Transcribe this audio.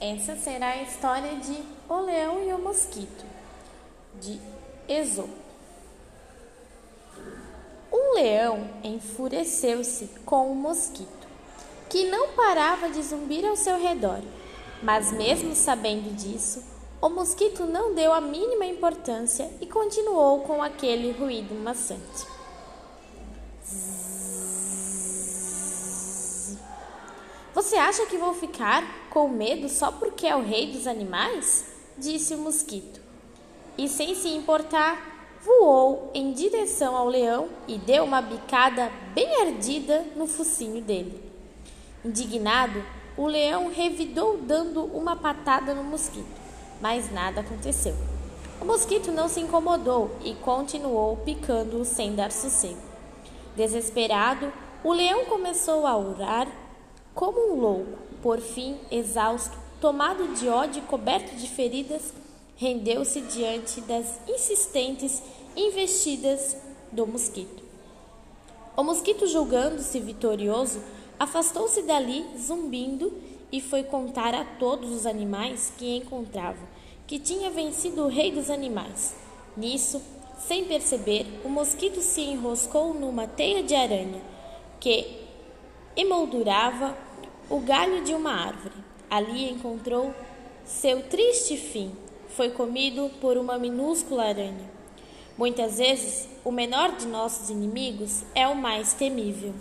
Essa será a história de O Leão e o Mosquito, de Esopo. Um leão enfureceu-se com um mosquito, que não parava de zumbir ao seu redor. Mas, mesmo sabendo disso, o mosquito não deu a mínima importância e continuou com aquele ruído maçante. Você acha que vou ficar com medo só porque é o rei dos animais? disse o mosquito. E sem se importar, voou em direção ao leão e deu uma bicada bem ardida no focinho dele. Indignado, o leão revidou dando uma patada no mosquito, mas nada aconteceu. O mosquito não se incomodou e continuou picando-o sem dar sossego. Desesperado, o leão começou a orar como um louco, por fim, exausto, tomado de ódio e coberto de feridas, rendeu-se diante das insistentes investidas do mosquito. O mosquito, julgando-se vitorioso, afastou-se dali, zumbindo, e foi contar a todos os animais que encontrava que tinha vencido o rei dos animais. Nisso, sem perceber, o mosquito se enroscou numa teia de aranha que emoldurava o galho de uma árvore. Ali encontrou seu triste fim. Foi comido por uma minúscula aranha. Muitas vezes, o menor de nossos inimigos é o mais temível.